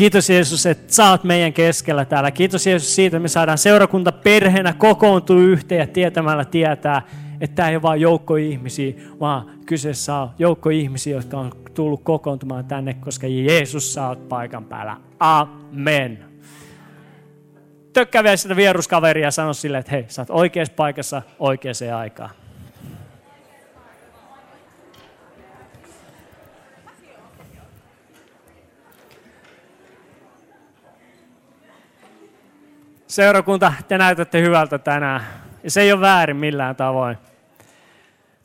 Kiitos Jeesus, että sä oot meidän keskellä täällä. Kiitos Jeesus siitä, että me saadaan seurakunta perheenä kokoontua yhteen ja tietämällä tietää, että tämä ei ole vain joukko ihmisiä, vaan kyseessä on joukko ihmisiä, jotka on tullut kokoontumaan tänne, koska Jeesus sä oot paikan päällä. Amen. Tökkää vielä sitä vieruskaveria ja sano sille, että hei, sä oot oikeassa paikassa oikeaan aikaan. Seurakunta, te näytätte hyvältä tänään. Ja se ei ole väärin millään tavoin.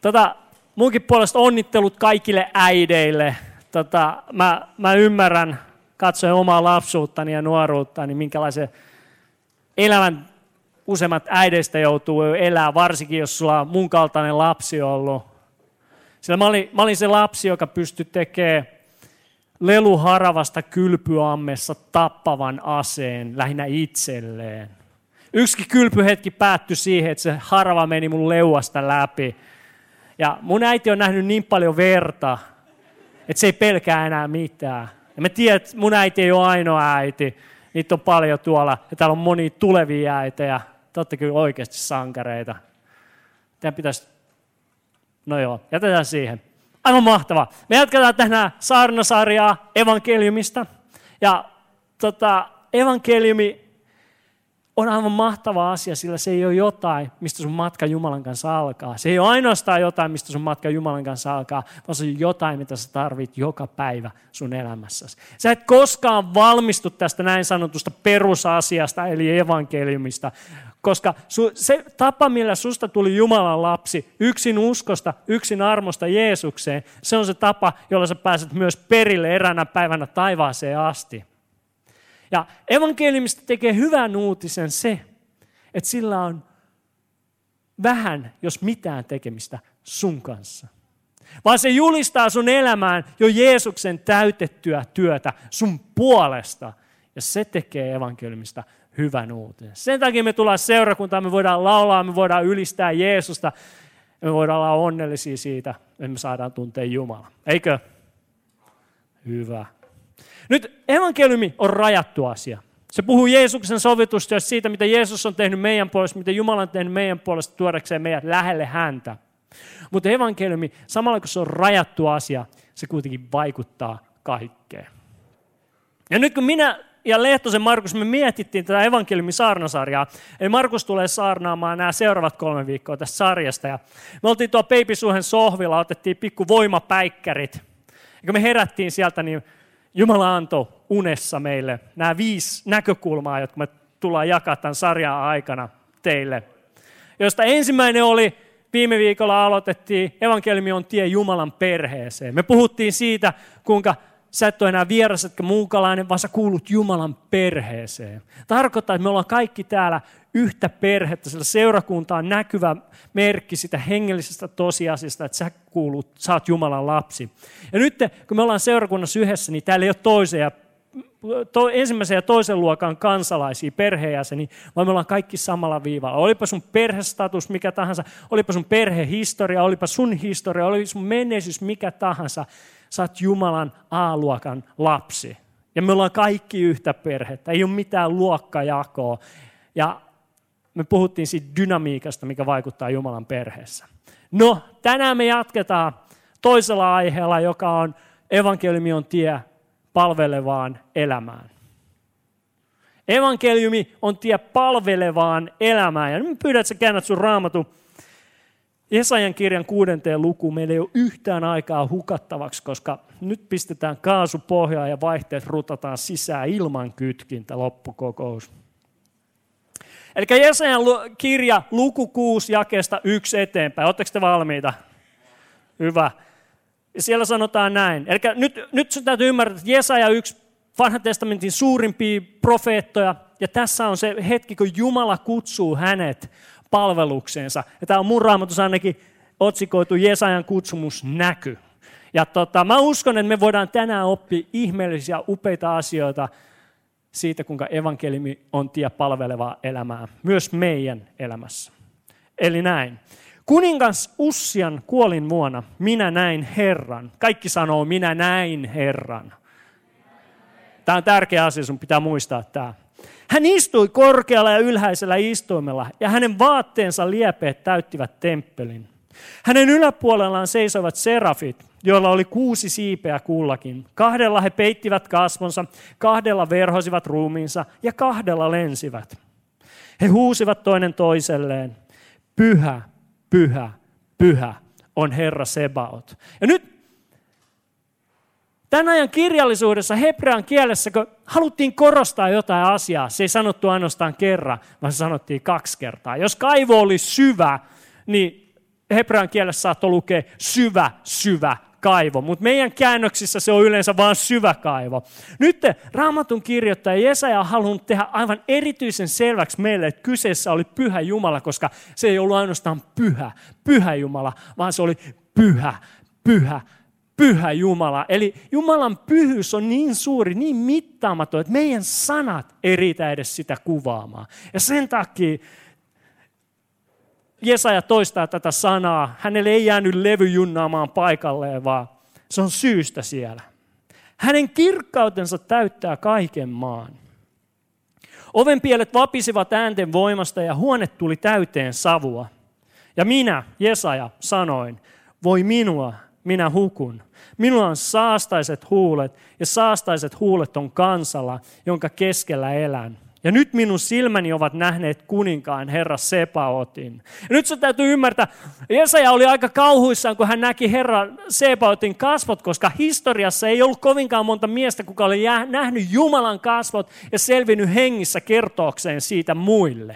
Tota, munkin puolesta onnittelut kaikille äideille. Tota, mä, mä ymmärrän, katsoen omaa lapsuuttani ja nuoruuttani, minkälaisen elämän useimmat äideistä joutuu elää, varsinkin jos sulla on mun kaltainen lapsi ollut. Sillä mä olin, mä olin se lapsi, joka pystyi tekemään leluharavasta kylpyammessa tappavan aseen lähinnä itselleen. Yksikin kylpyhetki päättyi siihen, että se harava meni mun leuasta läpi. Ja mun äiti on nähnyt niin paljon verta, että se ei pelkää enää mitään. Ja mä tiedän, että mun äiti ei ole ainoa äiti. Niitä on paljon tuolla. Ja täällä on monia tulevia äitejä. Te olette kyllä oikeasti sankareita. Teidän pitäisi... No joo, jätetään siihen. Aivan mahtavaa. Me jatketaan tänään saarnasarjaa evankeliumista. Ja tota, evankeliumi on aivan mahtava asia, sillä se ei ole jotain, mistä sun matka Jumalan kanssa alkaa. Se ei ole ainoastaan jotain, mistä sun matka Jumalan kanssa alkaa, vaan se on jotain, mitä sä tarvit joka päivä sun elämässäsi. Sä et koskaan valmistu tästä näin sanotusta perusasiasta, eli evankeliumista, koska se tapa, millä susta tuli Jumalan lapsi, yksin uskosta, yksin armosta Jeesukseen, se on se tapa, jolla sä pääset myös perille eränä päivänä taivaaseen asti. Ja evankeliumista tekee hyvän uutisen se, että sillä on vähän, jos mitään tekemistä sun kanssa. Vaan se julistaa sun elämään jo Jeesuksen täytettyä työtä sun puolesta. Ja se tekee evankeliumista hyvän uutisen. Sen takia me tullaan seurakuntaan, me voidaan laulaa, me voidaan ylistää Jeesusta, me voidaan olla onnellisia siitä, että me saadaan tuntea Jumala. Eikö? Hyvä. Nyt evankeliumi on rajattu asia. Se puhuu Jeesuksen sovitusta ja siitä, mitä Jeesus on tehnyt meidän puolesta, mitä Jumala on tehnyt meidän puolesta tuodakseen meidät lähelle häntä. Mutta evankeliumi, samalla kun se on rajattu asia, se kuitenkin vaikuttaa kaikkeen. Ja nyt kun minä ja Lehtosen Markus, me mietittiin tätä evankeliumin saarnasarjaa. Eli Markus tulee saarnaamaan nämä seuraavat kolme viikkoa tästä sarjasta. Ja me oltiin tuo Peipisuhen sohvilla, otettiin pikku voimapäikkärit. Ja kun me herättiin sieltä, niin Jumala antoi unessa meille nämä viisi näkökulmaa, jotka me tullaan jakaa tämän sarjan aikana teille. Josta ensimmäinen oli, viime viikolla aloitettiin, evankeliumi on tie Jumalan perheeseen. Me puhuttiin siitä, kuinka sä et ole enää vieras etkä muukalainen, vaan sä kuulut Jumalan perheeseen. Tarkoittaa, että me ollaan kaikki täällä yhtä perhettä, sillä seurakunta on näkyvä merkki sitä hengellisestä tosiasiasta, että sä kuulut, sä oot Jumalan lapsi. Ja nyt kun me ollaan seurakunnassa yhdessä, niin täällä ei ole toisia to, ensimmäisen ja toisen luokan kansalaisia, perheenjäseniä, vaan me ollaan kaikki samalla viivalla. Olipa sun perhestatus mikä tahansa, olipa sun perhehistoria, olipa sun historia, olipa sun menneisyys mikä tahansa, sä oot Jumalan A-luokan lapsi. Ja me ollaan kaikki yhtä perhettä, ei ole mitään luokkajakoa. Ja me puhuttiin siitä dynamiikasta, mikä vaikuttaa Jumalan perheessä. No, tänään me jatketaan toisella aiheella, joka on evankeliumi on tie palvelevaan elämään. Evankeliumi on tie palvelevaan elämään. Ja nyt pyydän, että sä käännät sun raamatun Jesajan kirjan kuudenteen lukuun meillä ei ole yhtään aikaa hukattavaksi, koska nyt pistetään kaasu pohjaan ja vaihteet rutataan sisään ilman kytkintä loppukokous. Eli Jesajan kirja luku 6 jakeesta yksi eteenpäin. Oletteko te valmiita? Hyvä. Ja siellä sanotaan näin. Eli nyt, nyt sun täytyy ymmärtää, että Jesaja yksi vanhan testamentin suurimpia profeettoja, ja tässä on se hetki, kun Jumala kutsuu hänet palvelukseensa. Ja tämä on mun raamatus ainakin otsikoitu Jesajan kutsumus näky. Ja tota, mä uskon, että me voidaan tänään oppia ihmeellisiä, upeita asioita siitä, kuinka evankeliumi on tie palvelevaa elämää, myös meidän elämässä. Eli näin. Kuningas Ussian kuolin vuonna, minä näin Herran. Kaikki sanoo, minä näin Herran. Tämä on tärkeä asia, sun pitää muistaa tämä. Hän istui korkealla ja ylhäisellä istuimella, ja hänen vaatteensa liepeet täyttivät temppelin. Hänen yläpuolellaan seisoivat serafit, joilla oli kuusi siipeä kullakin. Kahdella he peittivät kasvonsa, kahdella verhosivat ruumiinsa ja kahdella lensivät. He huusivat toinen toiselleen, pyhä, pyhä, pyhä on Herra Sebaot. Ja nyt Tämän ajan kirjallisuudessa, hebrean kielessä, kun haluttiin korostaa jotain asiaa, se ei sanottu ainoastaan kerran, vaan se sanottiin kaksi kertaa. Jos kaivo oli syvä, niin hebrean kielessä saattoi lukea syvä, syvä kaivo, mutta meidän käännöksissä se on yleensä vain syvä kaivo. Nyt raamatun kirjoittaja Jesaja on halunnut tehdä aivan erityisen selväksi meille, että kyseessä oli pyhä Jumala, koska se ei ollut ainoastaan pyhä, pyhä Jumala, vaan se oli pyhä, pyhä, pyhä Jumala. Eli Jumalan pyhyys on niin suuri, niin mittaamaton, että meidän sanat ei riitä edes sitä kuvaamaan. Ja sen takia Jesaja toistaa tätä sanaa. Hänelle ei jäänyt levy junnaamaan paikalleen, vaan se on syystä siellä. Hänen kirkkautensa täyttää kaiken maan. Ovenpielet vapisivat äänten voimasta ja huone tuli täyteen savua. Ja minä, Jesaja, sanoin, voi minua, minä hukun. Minulla on saastaiset huulet, ja saastaiset huulet on kansalla, jonka keskellä elän. Ja nyt minun silmäni ovat nähneet kuninkaan, Herra Sepaotin. Ja nyt se täytyy ymmärtää, Jesaja oli aika kauhuissaan, kun hän näki Herra Sepaotin kasvot, koska historiassa ei ollut kovinkaan monta miestä, kuka oli nähnyt Jumalan kasvot ja selvinnyt hengissä kertoakseen siitä muille.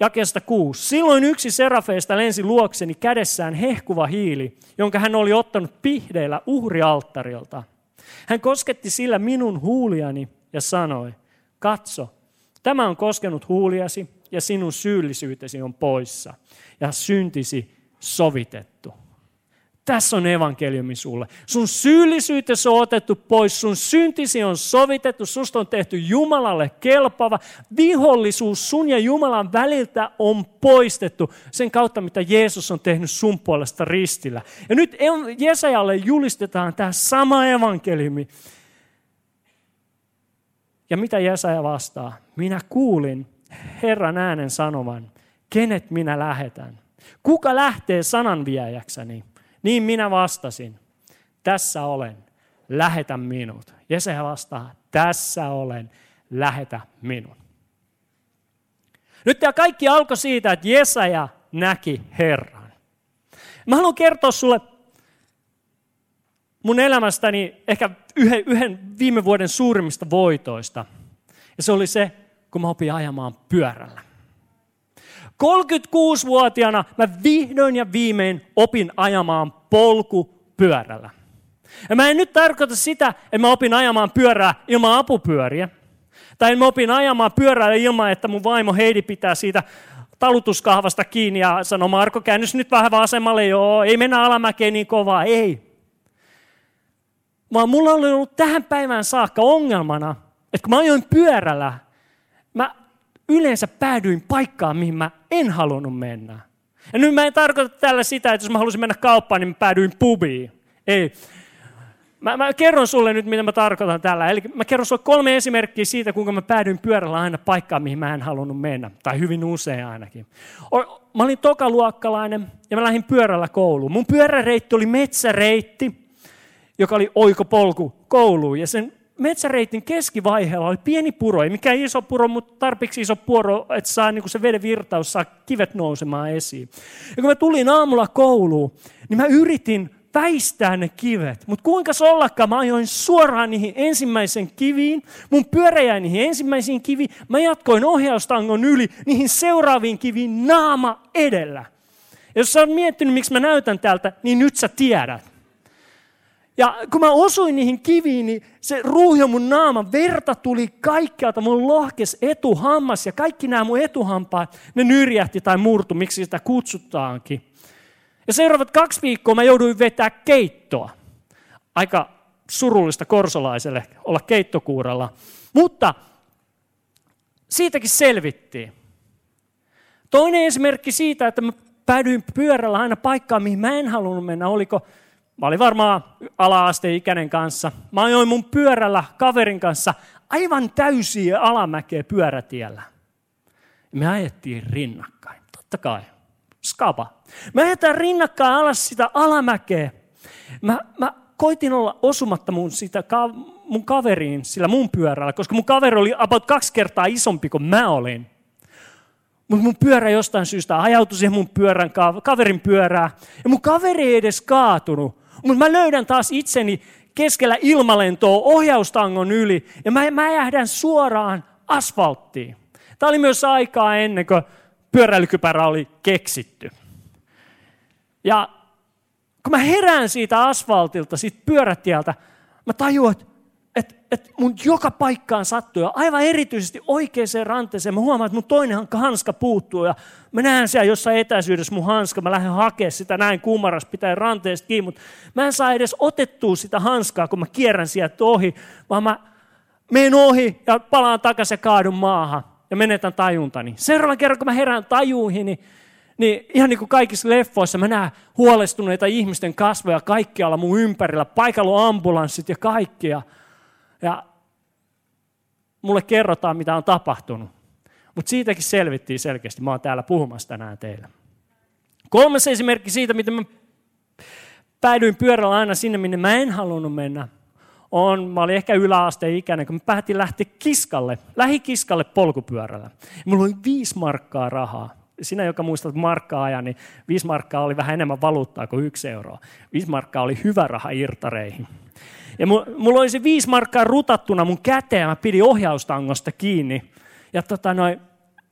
Jakeesta 6. Silloin yksi serafeista lensi luokseni kädessään hehkuva hiili, jonka hän oli ottanut pihdeillä uhrialttarilta. Hän kosketti sillä minun huuliani ja sanoi, katso, tämä on koskenut huuliasi ja sinun syyllisyytesi on poissa ja syntisi sovitettu. Tässä on evankeliumi sulle. Sun syyllisyytesi on otettu pois, sun syntisi on sovitettu, susta on tehty Jumalalle kelpava. Vihollisuus sun ja Jumalan väliltä on poistettu sen kautta, mitä Jeesus on tehnyt sun puolesta ristillä. Ja nyt Jesajalle julistetaan tämä sama evankeliumi. Ja mitä Jesaja vastaa? Minä kuulin Herran äänen sanovan, kenet minä lähetän. Kuka lähtee sananviejäkseni? Niin minä vastasin, tässä olen, lähetä minut. Jesaja vastaa, tässä olen, lähetä minun. Nyt tämä kaikki alkoi siitä, että Jesaja näki Herran. Mä haluan kertoa sulle mun elämästäni ehkä yhden, yhden viime vuoden suurimmista voitoista. Ja se oli se, kun mä opin ajamaan pyörällä. 36-vuotiaana mä vihdoin ja viimein opin ajamaan polkupyörällä. Ja mä en nyt tarkoita sitä, että mä opin ajamaan pyörää ilman apupyöriä. Tai mä opin ajamaan pyörällä ilman, että mun vaimo Heidi pitää siitä talutuskahvasta kiinni ja sanoo, Marko, käännys nyt vähän vasemmalle, joo, ei mennä alamäkeen niin kovaa, ei. Vaan mulla oli ollut tähän päivään saakka ongelmana, että kun mä ajoin pyörällä, yleensä päädyin paikkaan, mihin mä en halunnut mennä. Ja nyt mä en tarkoita tällä sitä, että jos mä halusin mennä kauppaan, niin mä päädyin pubiin. Ei. Mä, mä kerron sulle nyt, mitä mä tarkoitan tällä. Eli mä kerron sulle kolme esimerkkiä siitä, kuinka mä päädyin pyörällä aina paikkaan, mihin mä en halunnut mennä. Tai hyvin usein ainakin. Mä olin tokaluokkalainen ja mä lähdin pyörällä kouluun. Mun pyöräreitti oli metsäreitti, joka oli oikopolku kouluun. Ja sen metsäreitin keskivaiheella oli pieni puro, ei mikään iso puro, mutta tarpeeksi iso puro, että saa niin se veden virtaus, saa kivet nousemaan esiin. Ja kun mä tulin aamulla kouluun, niin mä yritin väistää ne kivet. Mutta kuinka ollakaan, mä ajoin suoraan niihin ensimmäisen kiviin, mun pyörä jäi niihin ensimmäisiin kiviin, mä jatkoin ohjaustangon yli niihin seuraaviin kiviin naama edellä. Ja jos sä oot miettinyt, miksi mä näytän täältä, niin nyt sä tiedät. Ja kun mä osuin niihin kiviin, niin se ruuhjo mun naama, verta tuli kaikkialta, mun lohkes etuhammas ja kaikki nämä mun etuhampaat, ne nyrjähti tai murtu, miksi sitä kutsutaankin. Ja seuraavat kaksi viikkoa mä jouduin vetää keittoa. Aika surullista korsolaiselle olla keittokuuralla. Mutta siitäkin selvittiin. Toinen esimerkki siitä, että mä päädyin pyörällä aina paikkaan, mihin mä en halunnut mennä, oliko Mä olin varmaan ala-asteikäinen kanssa. Mä ajoin mun pyörällä kaverin kanssa aivan täysiä alamäkeä pyörätiellä. Me ajettiin rinnakkain, totta kai. Skapa. Me ajetaan rinnakkain alas sitä alamäkeä. Mä, mä koitin olla osumatta mun, sitä, mun kaveriin sillä mun pyörällä, koska mun kaveri oli about kaksi kertaa isompi kuin mä olin. Mutta mun pyörä jostain syystä ajautui siihen mun pyörän, kaverin pyörää. Ja mun kaveri ei edes kaatunut. Mutta mä löydän taas itseni keskellä ilmalentoa ohjaustangon yli. Ja mä, mä jähdän suoraan asfalttiin. Tämä oli myös aikaa ennen kuin pyöräilykypärä oli keksitty. Ja kun mä herään siitä asfaltilta, siitä pyörätieltä, mä tajuan, että että et mun joka paikkaan sattuu ja aivan erityisesti oikeaan ranteeseen. Mä huomaan, että mun toinen hanska puuttuu ja mä näen siellä jossain etäisyydessä mun hanska. Mä lähden hakemaan sitä näin kumaras pitää ranteesta kiinni, mutta mä en saa edes otettua sitä hanskaa, kun mä kierrän sieltä ohi, vaan mä menen ohi ja palaan takaisin ja kaadun maahan ja menetän tajuntani. Seuraavan kerran, kun mä herään tajuihin, niin niin ihan niin kuin kaikissa leffoissa mä näen huolestuneita ihmisten kasvoja kaikkialla mun ympärillä, paikalla ambulanssit ja kaikkia. Ja mulle kerrotaan, mitä on tapahtunut. Mutta siitäkin selvittiin selkeästi. Mä oon täällä puhumassa tänään teille. Kolmas esimerkki siitä, miten mä päädyin pyörällä aina sinne, minne mä en halunnut mennä, on, mä olin ehkä yläasteen ikäinen, kun mä päätin lähteä kiskalle, lähikiskalle polkupyörällä. Mulla oli viisi markkaa rahaa. Sinä, joka muistat markkaa ajan, niin viisi markkaa oli vähän enemmän valuuttaa kuin yksi euroa. Viisi markkaa oli hyvä raha irtareihin. Ja mulla oli se viisi markkaa rutattuna mun käteen, mä pidin ohjaustangosta kiinni. Ja tota noin,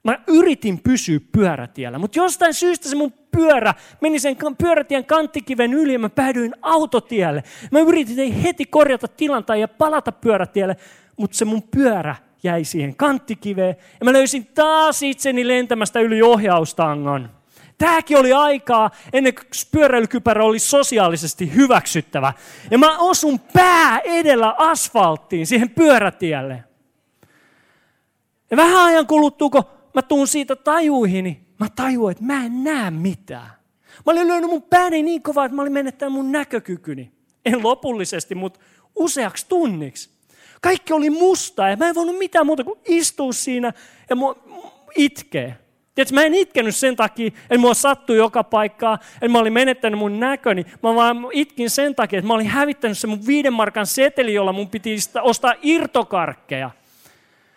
mä yritin pysyä pyörätiellä, mutta jostain syystä se mun pyörä meni sen pyörätien kanttikiven yli ja mä päädyin autotielle. Mä yritin heti korjata tilanta ja palata pyörätielle, mutta se mun pyörä jäi siihen kanttikiveen. Ja mä löysin taas itseni lentämästä yli ohjaustangon. Tämäkin oli aikaa ennen kuin pyöräilykypärä oli sosiaalisesti hyväksyttävä. Ja mä osun pää edellä asfalttiin siihen pyörätielle. Ja vähän ajan kuluttua, kun mä tuun siitä tajuihin, niin mä tajuin, että mä en näe mitään. Mä olin lyönyt mun pääni niin kovaa, että mä olin menettänyt mun näkökykyni. En lopullisesti, mutta useaksi tunniksi. Kaikki oli musta ja mä en voinut mitään muuta kuin istua siinä ja itkeä. Tiedätkö, mä en itkenyt sen takia, että mua sattui joka paikkaa, että mä olin menettänyt mun näköni. Mä vaan itkin sen takia, että mä olin hävittänyt sen mun viiden markan seteli, jolla mun piti ostaa irtokarkkeja.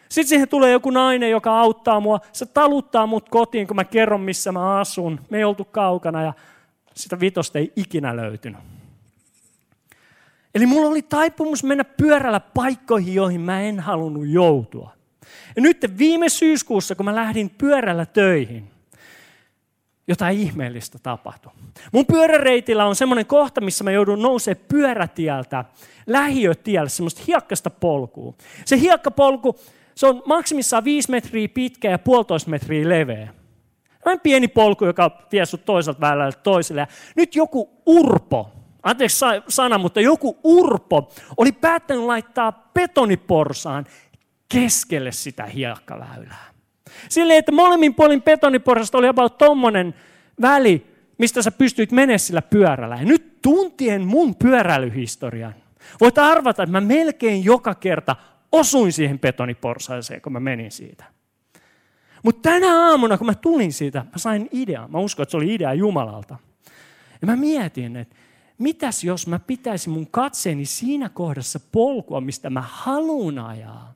Sitten siihen tulee joku nainen, joka auttaa mua. Se taluttaa mut kotiin, kun mä kerron, missä mä asun. Me ei oltu kaukana ja sitä vitosta ei ikinä löytynyt. Eli mulla oli taipumus mennä pyörällä paikkoihin, joihin mä en halunnut joutua. Ja nyt viime syyskuussa, kun mä lähdin pyörällä töihin, jotain ihmeellistä tapahtui. Mun pyöräreitillä on semmoinen kohta, missä mä joudun nousemaan pyörätieltä lähiötielle, semmoista hiekkasta polkua. Se hiekkapolku, se on maksimissaan 5 metriä pitkä ja puolitoista metriä leveä. Tämä pieni polku, joka vie sut toiselta väylältä toiselle. Ja nyt joku urpo, anteeksi sana, mutta joku urpo oli päättänyt laittaa betoniporsaan keskelle sitä hiekkaväylää. Silleen, että molemmin puolin betoniporrasta oli about tommonen väli, mistä sä pystyit menemään sillä pyörällä. Ja nyt tuntien mun pyöräilyhistorian, voit arvata, että mä melkein joka kerta osuin siihen betoniporsaiseen, kun mä menin siitä. Mutta tänä aamuna, kun mä tulin siitä, mä sain idean. Mä uskon, että se oli idea Jumalalta. Ja mä mietin, että mitäs jos mä pitäisin mun katseeni siinä kohdassa polkua, mistä mä haluan ajaa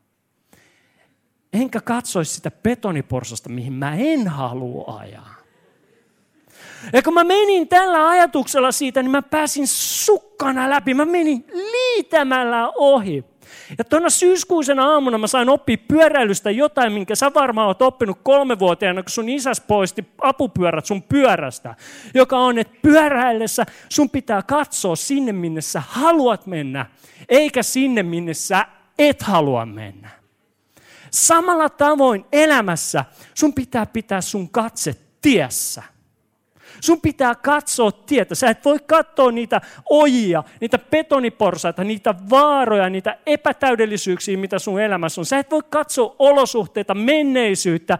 enkä katsoisi sitä betoniporsasta, mihin mä en halua ajaa. Ja kun mä menin tällä ajatuksella siitä, niin mä pääsin sukkana läpi. Mä menin liitämällä ohi. Ja tuona syyskuisena aamuna mä sain oppia pyöräilystä jotain, minkä sä varmaan oot oppinut kolmevuotiaana, kun sun isäs poisti apupyörät sun pyörästä. Joka on, että pyöräillessä sun pitää katsoa sinne, minne sä haluat mennä, eikä sinne, minne sä et halua mennä. Samalla tavoin elämässä sun pitää pitää sun katse tiessä. Sun pitää katsoa tietä. Sä et voi katsoa niitä ojia, niitä betoniporsaita, niitä vaaroja, niitä epätäydellisyyksiä, mitä sun elämässä on. Sä et voi katsoa olosuhteita, menneisyyttä,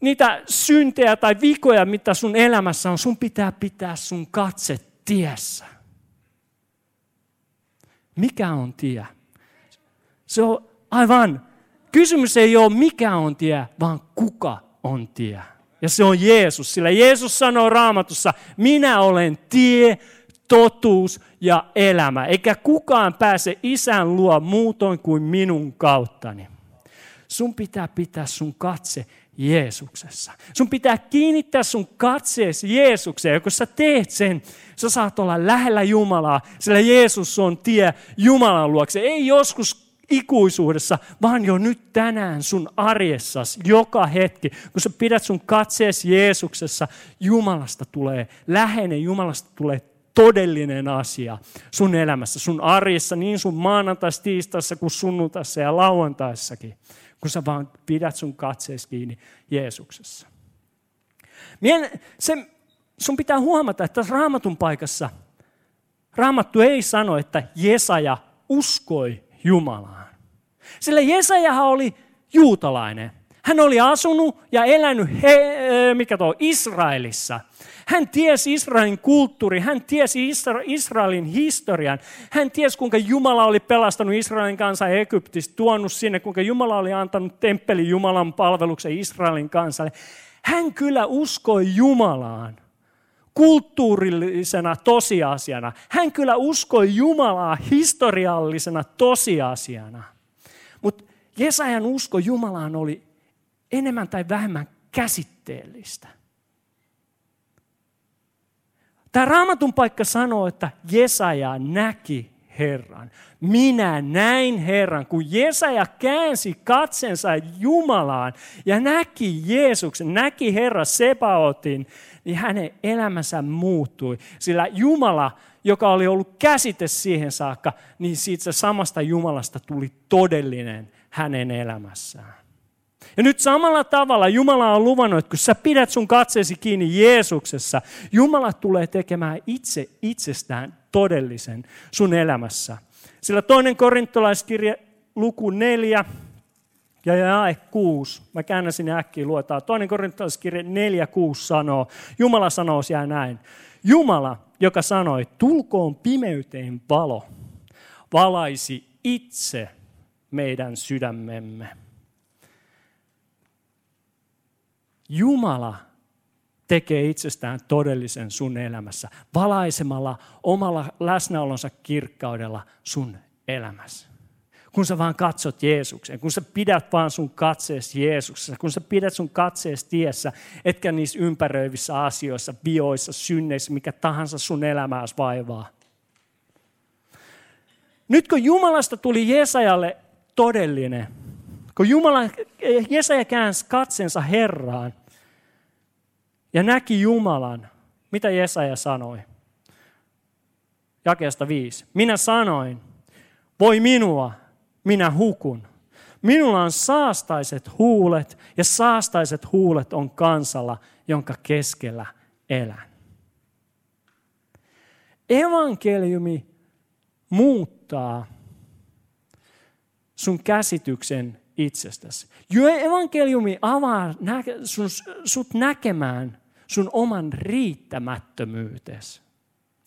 niitä syntejä tai vikoja, mitä sun elämässä on. Sun pitää pitää sun katse tiessä. Mikä on tie? Se on aivan, kysymys ei ole mikä on tie, vaan kuka on tie. Ja se on Jeesus, sillä Jeesus sanoo raamatussa, minä olen tie, totuus ja elämä. Eikä kukaan pääse isän luo muutoin kuin minun kauttani. Sun pitää pitää sun katse Jeesuksessa. Sun pitää kiinnittää sun katseesi Jeesukseen. Ja kun sä teet sen, sä saat olla lähellä Jumalaa, sillä Jeesus on tie Jumalan luokse. Ei joskus ikuisuudessa, vaan jo nyt tänään sun arjessasi, joka hetki. Kun sä pidät sun katseesi Jeesuksessa, Jumalasta tulee läheinen, Jumalasta tulee todellinen asia sun elämässä, sun arjessa, niin sun maanantaissa, tiistaissa kuin sunnuntaissa ja lauantaissakin kun sä vaan pidät sun katseesi kiinni Jeesuksessa. Mien, se, sun pitää huomata, että raamatun paikassa raamattu ei sano, että Jesaja uskoi Jumalaan. Sillä Jesajahan oli juutalainen. Hän oli asunut ja elänyt he, mikä tuo, Israelissa – hän tiesi Israelin kulttuuri, hän tiesi Israelin historian. Hän tiesi, kuinka Jumala oli pelastanut Israelin kansan Egyptistä, tuonut sinne, kuinka Jumala oli antanut temppeli Jumalan palveluksen Israelin kansalle. Hän kyllä uskoi Jumalaan kulttuurillisena tosiasiana. Hän kyllä uskoi Jumalaa historiallisena tosiasiana. Mutta Jesajan usko Jumalaan oli enemmän tai vähemmän käsitteellistä. Tämä raamatun paikka sanoo, että Jesaja näki Herran. Minä näin Herran. Kun Jesaja käänsi katsensa Jumalaan ja näki Jeesuksen, näki Herra Sebaotin, niin hänen elämänsä muuttui. Sillä Jumala, joka oli ollut käsite siihen saakka, niin siitä samasta Jumalasta tuli todellinen hänen elämässään. Ja nyt samalla tavalla Jumala on luvannut, että kun sä pidät sun katseesi kiinni Jeesuksessa, Jumala tulee tekemään itse itsestään todellisen sun elämässä. Sillä toinen korintolaiskirje luku 4 ja jae 6, mä käännän sinne äkkiä luetaan. Toinen korintolaiskirje 4, 6 sanoo, Jumala sanoo siellä näin. Jumala, joka sanoi, tulkoon pimeyteen valo, valaisi itse meidän sydämemme. Jumala tekee itsestään todellisen sun elämässä, valaisemalla omalla läsnäolonsa kirkkaudella sun elämässä. Kun sä vaan katsot Jeesuksen, kun sä pidät vaan sun katseesi Jeesuksessa, kun sä pidät sun katseesi tiessä, etkä niissä ympäröivissä asioissa, bioissa, synneissä, mikä tahansa sun elämääsi vaivaa. Nyt kun Jumalasta tuli Jesajalle todellinen, kun Jumala, Jesaja käänsi katsensa Herraan ja näki Jumalan, mitä Jesaja sanoi? Jakeesta viisi. Minä sanoin, voi minua, minä hukun. Minulla on saastaiset huulet ja saastaiset huulet on kansalla, jonka keskellä elän. Evankeliumi muuttaa sun käsityksen itsestäsi. Evankeliumi avaa sun, sut näkemään sun oman riittämättömyytesi.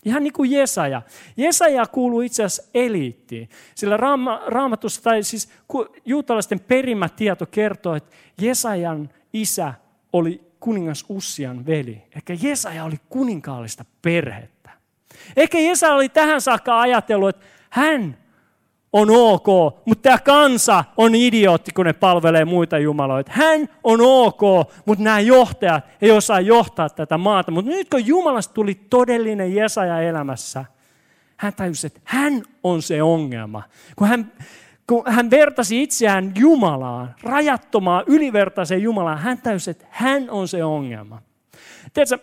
Ihan niin kuin Jesaja. Jesaja kuuluu itse asiassa eliittiin. Sillä raama, raamatussa, tai siis juutalaisten perimätieto kertoo, että Jesajan isä oli kuningas Ussian veli. Ehkä Jesaja oli kuninkaallista perhettä. Ehkä Jesaja oli tähän saakka ajatellut, että hän on ok, mutta tämä kansa on idiootti, kun ne palvelee muita jumaloita. Hän on ok, mutta nämä johtajat ei osaa johtaa tätä maata. Mutta nyt kun Jumalasta tuli todellinen Jesaja elämässä, hän tajusi, että hän on se ongelma. Kun hän, kun hän vertasi itseään Jumalaan, rajattomaan, ylivertaiseen Jumalaan, hän tajusi, että hän on se ongelma. Tiedätkö,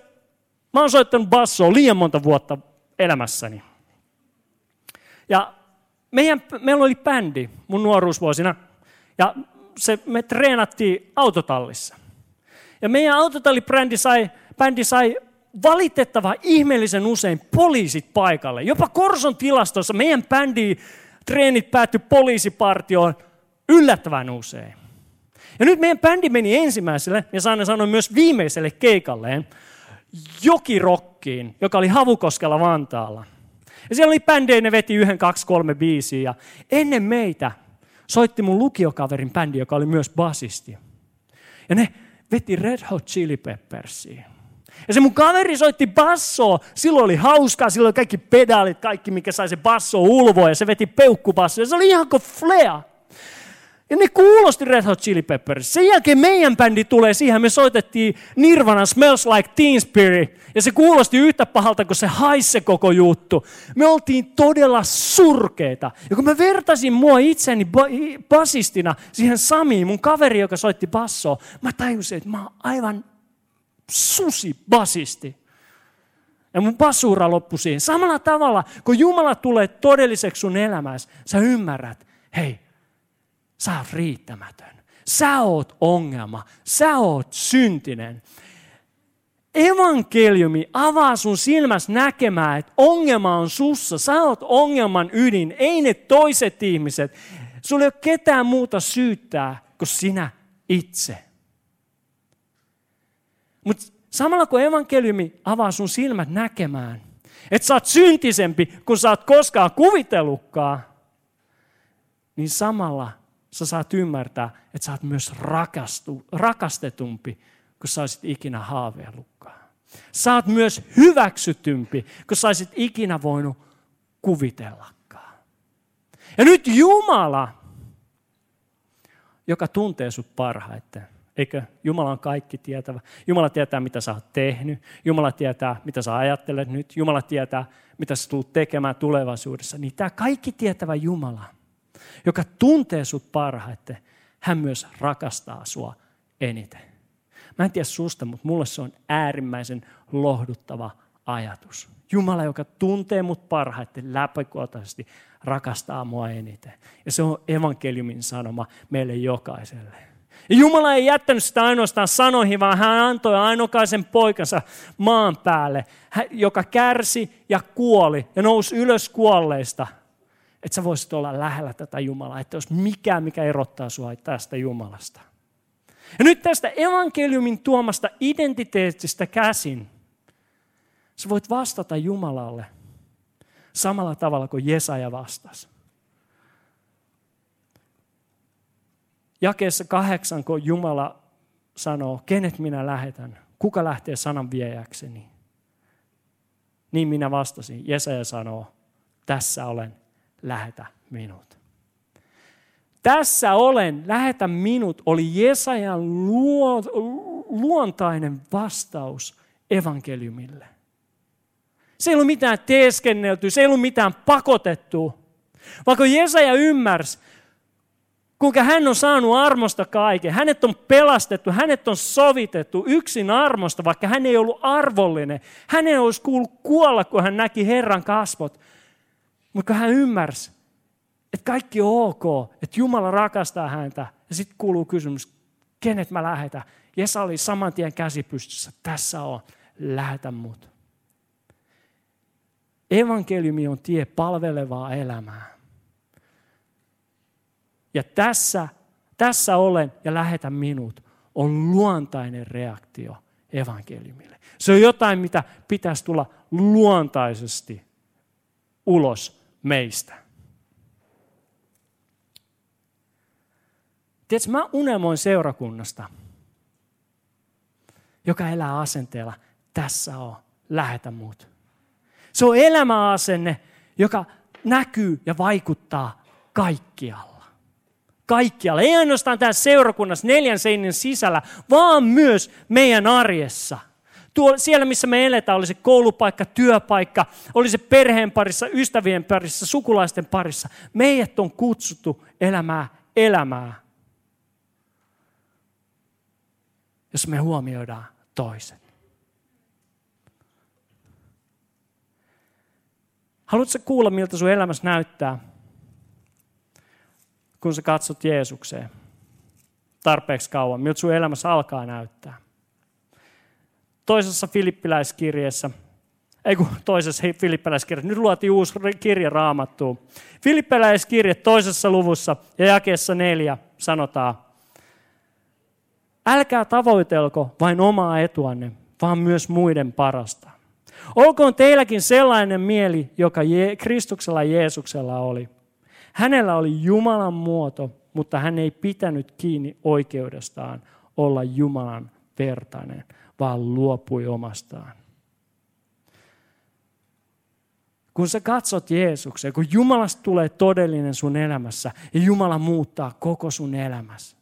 mä oon soittanut bassoa liian monta vuotta elämässäni. Ja meidän, meillä oli bändi mun nuoruusvuosina ja se, me treenattiin autotallissa. Ja meidän autotallibrändi sai, bändi sai valitettava ihmeellisen usein poliisit paikalle. Jopa Korson tilastossa meidän bändi treenit päättyi poliisipartioon yllättävän usein. Ja nyt meidän bändi meni ensimmäiselle, ja saan sanoa myös viimeiselle keikalleen, Jokirokkiin, joka oli Havukoskella Vantaalla. Ja siellä oli bändejä, ne veti yhden, kaksi, kolme biisiä. Ja ennen meitä soitti mun lukiokaverin bändi, joka oli myös basisti. Ja ne veti Red Hot Chili Peppersia. Ja se mun kaveri soitti bassoa. Silloin oli hauskaa, silloin oli kaikki pedaalit, kaikki mikä sai se basso ulvoa. Ja se veti peukkubasso. Ja se oli ihan kuin flea. Ja ne kuulosti Red Hot Chili Peppers. Sen jälkeen meidän bändi tulee siihen, me soitettiin Nirvana Smells Like Teen Spirit. Ja se kuulosti yhtä pahalta kuin se haisse koko juttu. Me oltiin todella surkeita. Ja kun mä vertasin mua itseni basistina siihen Samiin, mun kaveri, joka soitti bassoa, mä tajusin, että mä oon aivan susi basisti. Ja mun basura loppui siihen. Samalla tavalla, kun Jumala tulee todelliseksi sun elämässä, sä ymmärrät, hei, Sä oot riittämätön. Sä oot ongelma. Sä oot syntinen. Evankeliumi avaa sun silmäs näkemään, että ongelma on sussa. Sä oot ongelman ydin, ei ne toiset ihmiset. Sulla ei ole ketään muuta syyttää kuin sinä itse. Mutta samalla kun evankeliumi avaa sun silmät näkemään, että sä oot syntisempi kuin sä oot koskaan kuvitellutkaan, niin samalla sä saat ymmärtää, että sä oot myös rakastu, rakastetumpi kuin sä olisit ikinä haaveillutkaan. Sä oot myös hyväksytympi kuin sä olisit ikinä voinut kuvitellakaan. Ja nyt Jumala, joka tuntee sut parhaiten, Eikö Jumala on kaikki tietävä? Jumala tietää, mitä sä oot tehnyt. Jumala tietää, mitä sä ajattelet nyt. Jumala tietää, mitä sä tulet tekemään tulevaisuudessa. Niin tämä kaikki tietävä Jumala – joka tuntee sut parhaiten, hän myös rakastaa sua eniten. Mä en tiedä susta, mutta mulle se on äärimmäisen lohduttava ajatus. Jumala, joka tuntee mut parhaiten läpikotaisesti, rakastaa mua eniten. Ja se on evankeliumin sanoma meille jokaiselle. Ja Jumala ei jättänyt sitä ainoastaan sanoihin, vaan hän antoi ainokaisen poikansa maan päälle, joka kärsi ja kuoli ja nousi ylös kuolleista – että sä voisit olla lähellä tätä Jumalaa, että olisi mikään, mikä erottaa sua tästä Jumalasta. Ja nyt tästä evankeliumin tuomasta identiteetistä käsin, sä voit vastata Jumalalle samalla tavalla kuin Jesaja vastasi. Jakeessa kahdeksan, kun Jumala sanoo, kenet minä lähetän, kuka lähtee sanan viejäkseni. Niin minä vastasin. Jesaja sanoo, tässä olen, lähetä minut. Tässä olen, lähetä minut, oli Jesajan luontainen vastaus evankeliumille. Se ei ollut mitään teeskennelty, se ei ollut mitään pakotettu. Vaikka Jesaja ymmärsi, kuinka hän on saanut armosta kaiken. Hänet on pelastettu, hänet on sovitettu yksin armosta, vaikka hän ei ollut arvollinen. Hänen olisi kuullut kuolla, kun hän näki Herran kasvot. Mutta hän ymmärsi, että kaikki on ok, että Jumala rakastaa häntä. Ja sitten kuuluu kysymys, kenet mä lähetän? Jesa oli saman tien käsi pystyssä, tässä on, lähetä mut. Evankeliumi on tie palvelevaa elämää. Ja tässä, tässä olen ja lähetä minut on luontainen reaktio evankeliumille. Se on jotain, mitä pitäisi tulla luontaisesti ulos meistä. Tiedätkö, mä unelmoin seurakunnasta, joka elää asenteella, tässä on, lähetä muut. Se on elämäasenne, joka näkyy ja vaikuttaa kaikkialla. Kaikkialla. Ei ainoastaan tässä seurakunnassa neljän seinin sisällä, vaan myös meidän arjessa – Tuo, siellä, missä me eletään, oli se koulupaikka, työpaikka, oli se perheen parissa, ystävien parissa, sukulaisten parissa. Meidät on kutsuttu elämää elämää, jos me huomioidaan toiset. Haluatko kuulla, miltä sun elämässä näyttää, kun sä katsot Jeesukseen tarpeeksi kauan? Miltä sun elämässä alkaa näyttää? Toisessa filippiläiskirjeessä, ei kun toisessa filippiläiskirjassa, nyt luotiin uusi kirja raamattuun. Filippiläiskirje toisessa luvussa ja jakeessa neljä sanotaan, älkää tavoitelko vain omaa etuanne, vaan myös muiden parasta. Olkoon teilläkin sellainen mieli, joka Kristuksella Jeesuksella oli. Hänellä oli Jumalan muoto, mutta hän ei pitänyt kiinni oikeudestaan olla Jumalan vertainen, vaan luopui omastaan. Kun sä katsot Jeesuksen, kun Jumalasta tulee todellinen sun elämässä ja Jumala muuttaa koko sun elämässä,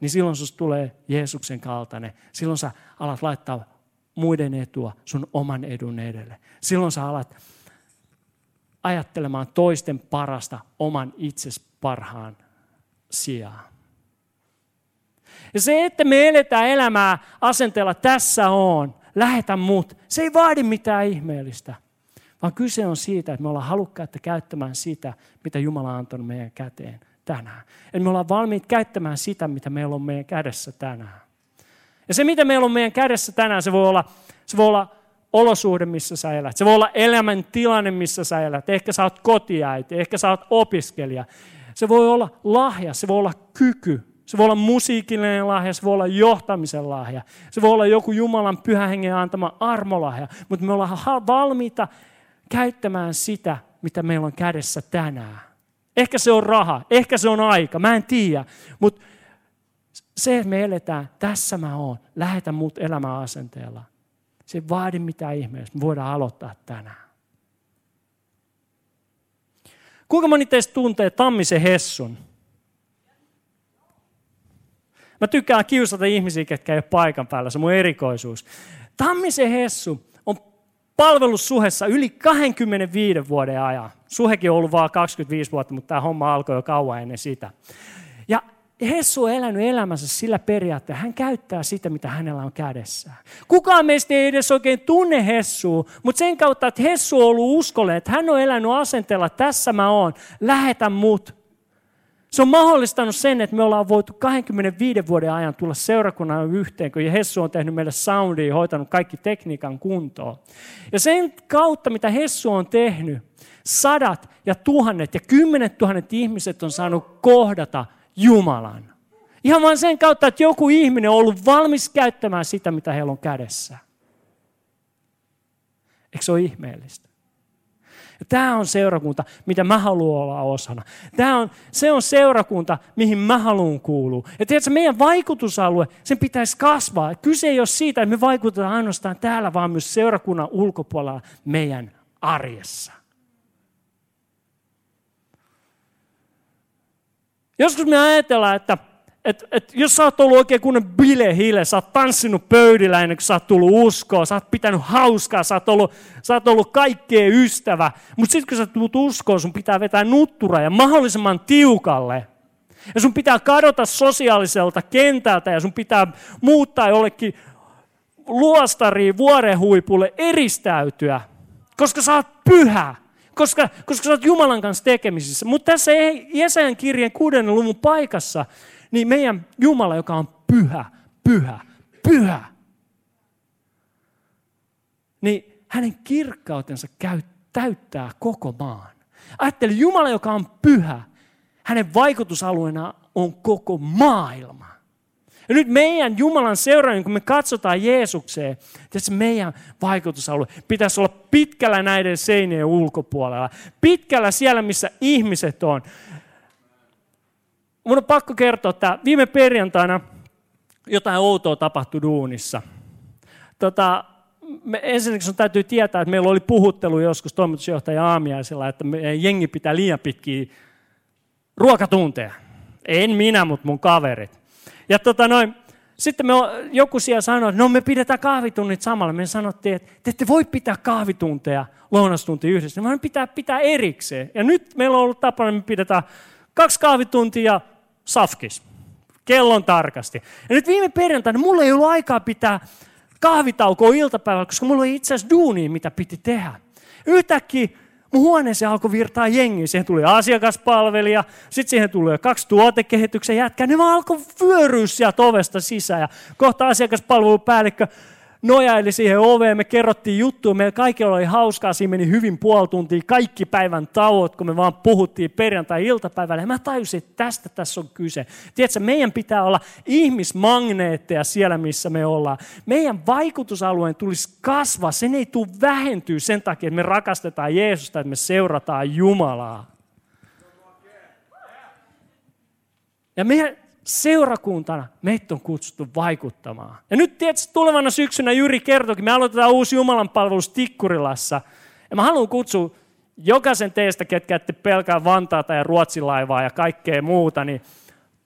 niin silloin susta tulee Jeesuksen kaltainen. Silloin sä alat laittaa muiden etua sun oman edun edelle. Silloin sä alat ajattelemaan toisten parasta oman itses parhaan sijaan. Ja se, että me eletään elämää asenteella tässä on, lähetä mut, se ei vaadi mitään ihmeellistä. Vaan kyse on siitä, että me ollaan halukkaita käyttämään sitä, mitä Jumala on antanut meidän käteen tänään. Että me ollaan valmiit käyttämään sitä, mitä meillä on meidän kädessä tänään. Ja se, mitä meillä on meidän kädessä tänään, se voi olla, se voi olla olosuhde, missä sä elät. Se voi olla elämän tilanne, missä sä elät. Ehkä sä oot kotiäiti, ehkä sä oot opiskelija. Se voi olla lahja, se voi olla kyky, se voi olla musiikillinen lahja, se voi olla johtamisen lahja. Se voi olla joku Jumalan pyhän hengen antama armolahja. Mutta me ollaan valmiita käyttämään sitä, mitä meillä on kädessä tänään. Ehkä se on raha, ehkä se on aika, mä en tiedä. Mutta se, että me eletään, tässä mä oon, lähetä mut elämäasenteella. Se ei vaadi mitään ihmeellistä, me voidaan aloittaa tänään. Kuinka moni teistä tuntee Tammisen Hessun? Mä tykkään kiusata ihmisiä, ketkä ei ole paikan päällä. Se on mun erikoisuus. Tammisen Hessu on palvelussuhessa yli 25 vuoden ajan. Suhekin on ollut vain 25 vuotta, mutta tämä homma alkoi jo kauan ennen sitä. Ja Hessu on elänyt elämänsä sillä periaatteella, hän käyttää sitä, mitä hänellä on kädessään. Kukaan meistä ei edes oikein tunne Hessua, mutta sen kautta, että Hessu on ollut uskollinen, että hän on elänyt asenteella, tässä mä oon, lähetä mut. Se on mahdollistanut sen, että me ollaan voitu 25 vuoden ajan tulla seurakunnan yhteen, kun Hessu on tehnyt meille soundia, hoitanut kaikki tekniikan kuntoon. Ja sen kautta, mitä Hessu on tehnyt, sadat ja tuhannet ja kymmenet tuhannet ihmiset on saanut kohdata Jumalan. Ihan vain sen kautta, että joku ihminen on ollut valmis käyttämään sitä, mitä heillä on kädessä. Eikö se ole ihmeellistä? Ja tämä on seurakunta, mitä mä haluan olla osana. Tämä on, se on seurakunta, mihin mä haluan kuulua. Ja tiedätkö, meidän vaikutusalue, sen pitäisi kasvaa. Kyse ei ole siitä, että me vaikutetaan ainoastaan täällä, vaan myös seurakunnan ulkopuolella meidän arjessa. Joskus me ajatellaan, että et, et jos sä oot ollut oikein kunnon bilehille, sä oot tanssinut pöydillä ennen kuin sä oot tullut uskoon, sä oot pitänyt hauskaa, sä oot ollut, sä oot ollut kaikkeen ystävä, mutta sitten kun sä tulet uskoon, sun pitää vetää nuttura ja mahdollisimman tiukalle. Ja sun pitää kadota sosiaaliselta kentältä ja sun pitää muuttaa jollekin luostariin vuorehuipulle eristäytyä, koska sä oot pyhä koska, koska sä oot Jumalan kanssa tekemisissä. Mutta tässä Jesajan kirjeen kuudennen luvun paikassa, niin meidän Jumala, joka on pyhä, pyhä, pyhä, niin hänen kirkkautensa käy, täyttää koko maan. Ajattele, Jumala, joka on pyhä, hänen vaikutusalueena on koko maailma. Ja nyt meidän Jumalan seuraajien, kun me katsotaan Jeesukseen, että meidän vaikutusalue pitäisi olla pitkällä näiden seinien ulkopuolella. Pitkällä siellä, missä ihmiset on. Mun on pakko kertoa, että viime perjantaina jotain outoa tapahtui duunissa. Tota, me ensinnäkin sun täytyy tietää, että meillä oli puhuttelu joskus toimitusjohtaja Aamiaisella, että jengi pitää liian pitkiä ruokatunteja. En minä, mutta mun kaverit. Ja tota noin, sitten me joku siellä sanoi, että no me pidetään kahvitunnit samalla. Me sanottiin, että te ette voi pitää kahvitunteja, lounastuntia yhdessä, vaan pitää pitää erikseen. Ja nyt meillä on ollut tapana, että me pidetään kaksi kahvituntia safkis. Kellon tarkasti. Ja nyt viime perjantaina mulla ei ollut aikaa pitää kahvitaukoa iltapäivällä, koska mulla oli itse asiassa duunia, mitä piti tehdä. Yhtäkkiä Mun huoneeseen alkoi virtaa jengi. Siihen tuli asiakaspalvelija, sitten siihen tuli kaksi tuotekehityksen jätkää. Ne vaan alkoi vyöryä sieltä ovesta sisään. Ja kohta asiakaspalvelupäällikkö nojaili siihen oveen, me kerrottiin juttuja, meillä kaikilla oli hauskaa, siinä meni hyvin puoli tuntia, kaikki päivän tauot, kun me vaan puhuttiin perjantai-iltapäivällä. Ja mä tajusin, että tästä tässä on kyse. Tiedätkö, meidän pitää olla ihmismagneetteja siellä, missä me ollaan. Meidän vaikutusalueen tulisi kasvaa, sen ei tule vähentyä sen takia, että me rakastetaan Jeesusta, että me seurataan Jumalaa. Ja meidän seurakuntana meitä on kutsuttu vaikuttamaan. Ja nyt tietysti tulevana syksynä Jyri kertoikin, me aloitetaan uusi Jumalan palvelus Tikkurilassa. Ja mä haluan kutsua jokaisen teistä, ketkä ette pelkää Vantaata ja Ruotsilaivaa ja kaikkea muuta, niin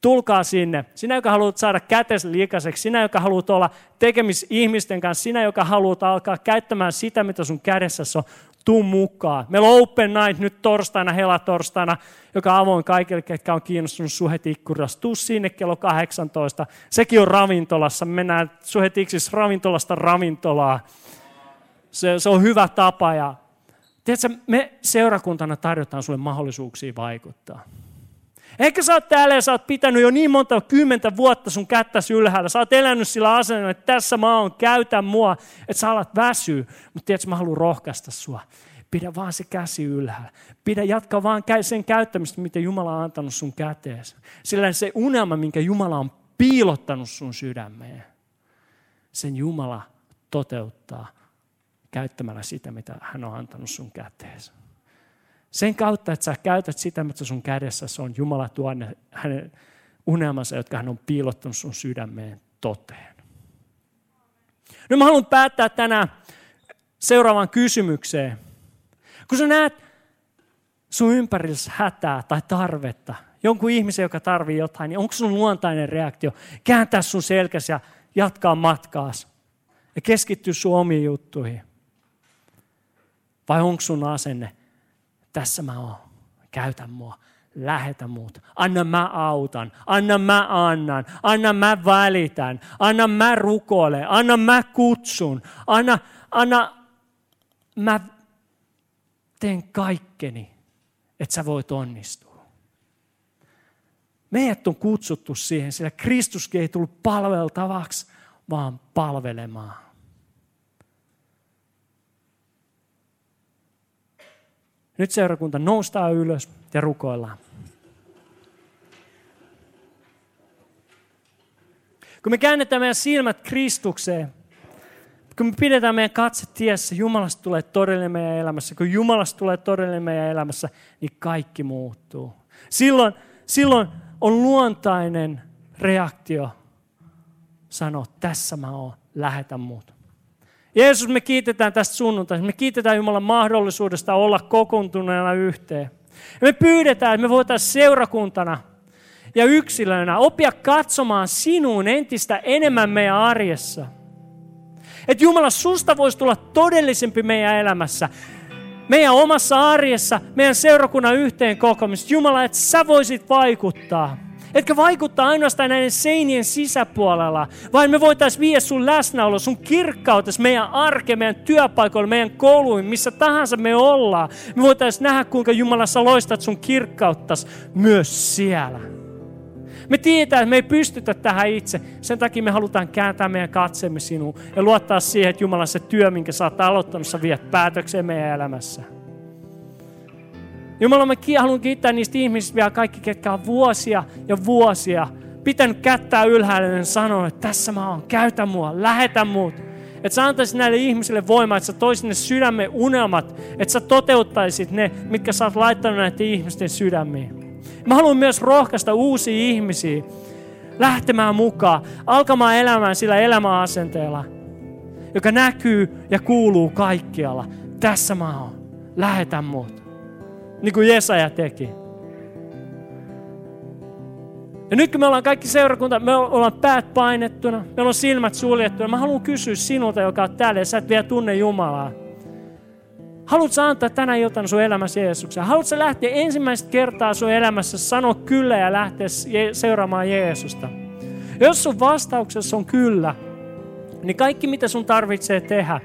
tulkaa sinne. Sinä, joka haluat saada kätesi liikaiseksi, sinä, joka haluat olla tekemis ihmisten kanssa, sinä, joka haluat alkaa käyttämään sitä, mitä sun kädessä on, tuu mukaan. Meillä on Open Night nyt torstaina, helatorstaina, joka avoin kaikille, ketkä on kiinnostunut suhetikkurasta. Tuu sinne kello 18. Sekin on ravintolassa. Me mennään suhetiksis ravintolasta ravintolaan. Se, se on hyvä tapa. Ja, tiedätkö, me seurakuntana tarjotaan sulle mahdollisuuksia vaikuttaa. Ehkä sä oot täällä ja sä oot pitänyt jo niin monta kymmentä vuotta sun kättäsi ylhäällä. Sä oot elänyt sillä asennolla, että tässä mä oon, käytä mua, että sä alat väsyä. Mutta tiedätkö, mä haluan rohkaista sua. Pidä vaan se käsi ylhäällä. Pidä, jatka vaan sen käyttämistä, mitä Jumala on antanut sun käteen. Sillä se unelma, minkä Jumala on piilottanut sun sydämeen, sen Jumala toteuttaa käyttämällä sitä, mitä hän on antanut sun käteensä. Sen kautta, että sä käytät sitä, mitä sun kädessä on, Jumala tuo hänen unelmansa, jotka hän on piilottanut sun sydämeen toteen. Nyt mä haluan päättää tänään seuraavaan kysymykseen. Kun sä näet sun ympärillä hätää tai tarvetta, jonkun ihmisen, joka tarvii jotain, niin onko sun luontainen reaktio kääntää sun selkäsi ja jatkaa matkaas ja keskittyä sun omiin juttuihin? Vai onko sun asenne, tässä mä oon, käytä mua, lähetä muut. Anna mä autan, anna mä annan, anna mä välitän, anna mä rukoilen, anna mä kutsun, anna, anna mä teen kaikkeni, että sä voit onnistua. Meidät on kutsuttu siihen, sillä Kristuskin ei tullut palveltavaksi, vaan palvelemaan. Nyt seurakunta noustaa ylös ja rukoillaan. Kun me käännetään meidän silmät Kristukseen, kun me pidetään meidän katse tiessä, Jumalasta tulee todellinen meidän elämässä. Kun Jumalasta tulee todellinen meidän elämässä, niin kaikki muuttuu. Silloin, silloin on luontainen reaktio sanoa, tässä mä oon, lähetä muut. Jeesus, me kiitetään tästä sunnuntaista. Me kiitetään Jumalan mahdollisuudesta olla kokoontuneena yhteen. Ja me pyydetään, että me voitaisiin seurakuntana ja yksilöinä oppia katsomaan sinuun entistä enemmän meidän arjessa. Että Jumala, susta voisi tulla todellisempi meidän elämässä. Meidän omassa arjessa, meidän seurakunnan yhteen kokoamista. Jumala, että sä voisit vaikuttaa etkä vaikuttaa ainoastaan näiden seinien sisäpuolella, vaan me voitaisiin viedä sun läsnäolo, sun kirkkautes meidän arke, meidän työpaikoilla, meidän kouluihin, missä tahansa me ollaan. Me voitaisiin nähdä, kuinka Jumalassa loistat sun kirkkauttas myös siellä. Me tiedetään, että me ei pystytä tähän itse. Sen takia me halutaan kääntää meidän katseemme sinuun ja luottaa siihen, että Jumala se työ, minkä sä oot aloittanut, sä viet päätökseen meidän elämässä. Jumala, mä haluan kiittää niistä ihmisistä vielä kaikki, ketkä on vuosia ja vuosia pitänyt kättää ylhäällä ja sanoo, että tässä mä oon, käytä mua, lähetä muut. Että sä antaisit näille ihmisille voimaa, että sä toisit ne sydämen unelmat, että sä toteuttaisit ne, mitkä sä oot laittanut näiden ihmisten sydämiin. Mä haluan myös rohkaista uusia ihmisiä lähtemään mukaan, alkamaan elämään sillä elämäasenteella, joka näkyy ja kuuluu kaikkialla. Tässä mä oon, lähetä mut niin kuin Jesaja teki. Ja nyt kun me ollaan kaikki seurakunta, me ollaan päät painettuna, meillä on silmät suljettuna. Mä haluan kysyä sinulta, joka on täällä ja sä et vielä tunne Jumalaa. Haluatko antaa tänä iltana sun elämässä Jeesuksen? Haluatko lähteä ensimmäistä kertaa sun elämässä sanoa kyllä ja lähteä seuraamaan Jeesusta? Jos sun vastauksessa on kyllä, niin kaikki mitä sun tarvitsee tehdä,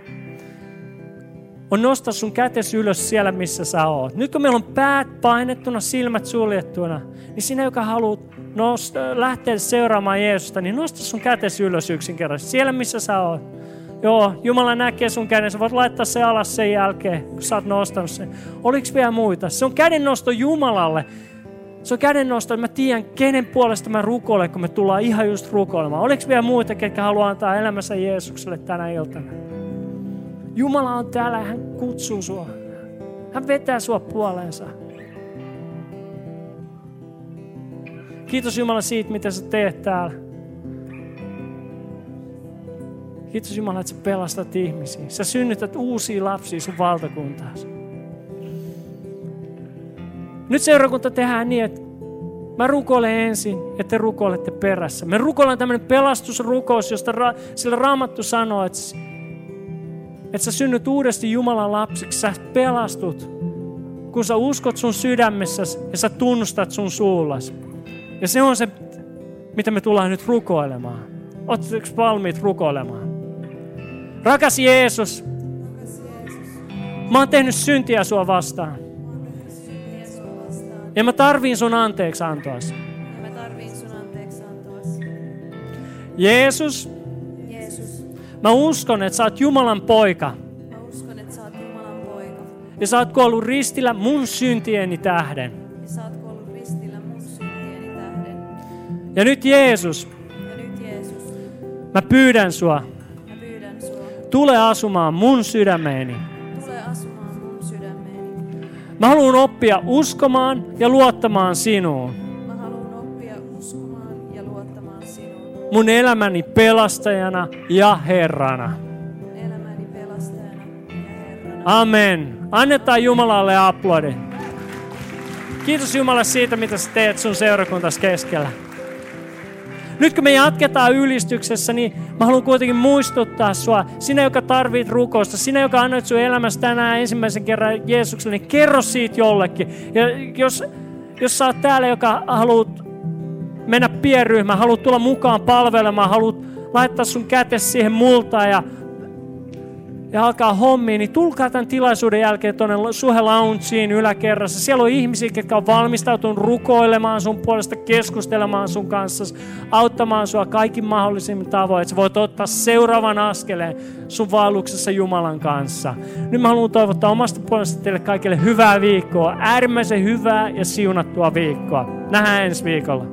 on nostaa sun kätes ylös siellä, missä sä oot. Nyt kun meillä on päät painettuna, silmät suljettuna, niin sinä, joka haluat nost- lähteä seuraamaan Jeesusta, niin nosta sun kätes ylös yksinkertaisesti. Siellä, missä sä oot. Joo, Jumala näkee sun käden. Sä voit laittaa se alas sen jälkeen, kun sä oot nostanut sen. Oliko vielä muita? Se on kädennosto Jumalalle. Se on kädennosto, että mä tiedän, kenen puolesta mä rukoilen, kun me tullaan ihan just rukoilemaan. Oliko vielä muita, ketkä haluaa antaa elämänsä Jeesukselle tänä iltana? Jumala on täällä ja hän kutsuu sua. Hän vetää sua puoleensa. Kiitos Jumala siitä, mitä sä teet täällä. Kiitos Jumala, että sä pelastat ihmisiä. Sä synnytät uusia lapsia sun valtakuntaasi. Nyt seurakunta tehdään niin, että mä rukoilen ensin, että te rukoilette perässä. Me rukoillaan tämmöinen pelastusrukous, josta ra- sillä Raamattu sanoo, että, että sä synnyt uudesti Jumalan lapsiksi. Sä pelastut, kun sä uskot sun sydämessäsi ja sä tunnustat sun suullas. Ja se on se, mitä me tullaan nyt rukoilemaan. Oletteko valmiit rukoilemaan? Rakas Jeesus, mä oon tehnyt syntiä sua vastaan. Ja mä tarviin sun anteeksi antoas. Jeesus, mä uskon, että sä oot Jumalan poika. mä uskon, että sä oot Jumalan poika. Ja sä oot kuollut ristillä mun syntieni tähden. Ja sä oot kuollut ristillä mun syntieni tähden. Ja nyt Jeesus, Ja nyt Jeesus, mä pyydän sua, mä pyydän sua, tule asumaan mun sydämeeni. tule asumaan mun sydämeeni. Mä haluan oppia uskomaan ja luottamaan sinuun. Mun elämäni pelastajana ja Herrana. Elämäni pelastajana ja Herrana. Amen. Annetaan Jumalalle aplodi. Kiitos Jumala siitä, mitä sä teet sun seurakuntas keskellä. Nyt kun me jatketaan ylistyksessä, niin mä haluan kuitenkin muistuttaa sua, sinä joka tarvit rukousta, sinä joka annoit sun elämässä tänään ensimmäisen kerran Jeesukselle, niin kerro siitä jollekin. Ja jos, jos sä oot täällä, joka haluat mennä pienryhmään, haluat tulla mukaan palvelemaan, haluat laittaa sun kätes siihen multaan ja ja alkaa hommiin, niin tulkaa tämän tilaisuuden jälkeen tuonne Suhe Loungeen yläkerrassa. Siellä on ihmisiä, jotka on valmistautunut rukoilemaan sun puolesta, keskustelemaan sun kanssa, auttamaan sua kaikin mahdollisin tavoin, että sä voit ottaa seuraavan askeleen sun vaelluksessa Jumalan kanssa. Nyt mä haluan toivottaa omasta puolesta teille kaikille hyvää viikkoa, äärimmäisen hyvää ja siunattua viikkoa. Nähdään ensi viikolla.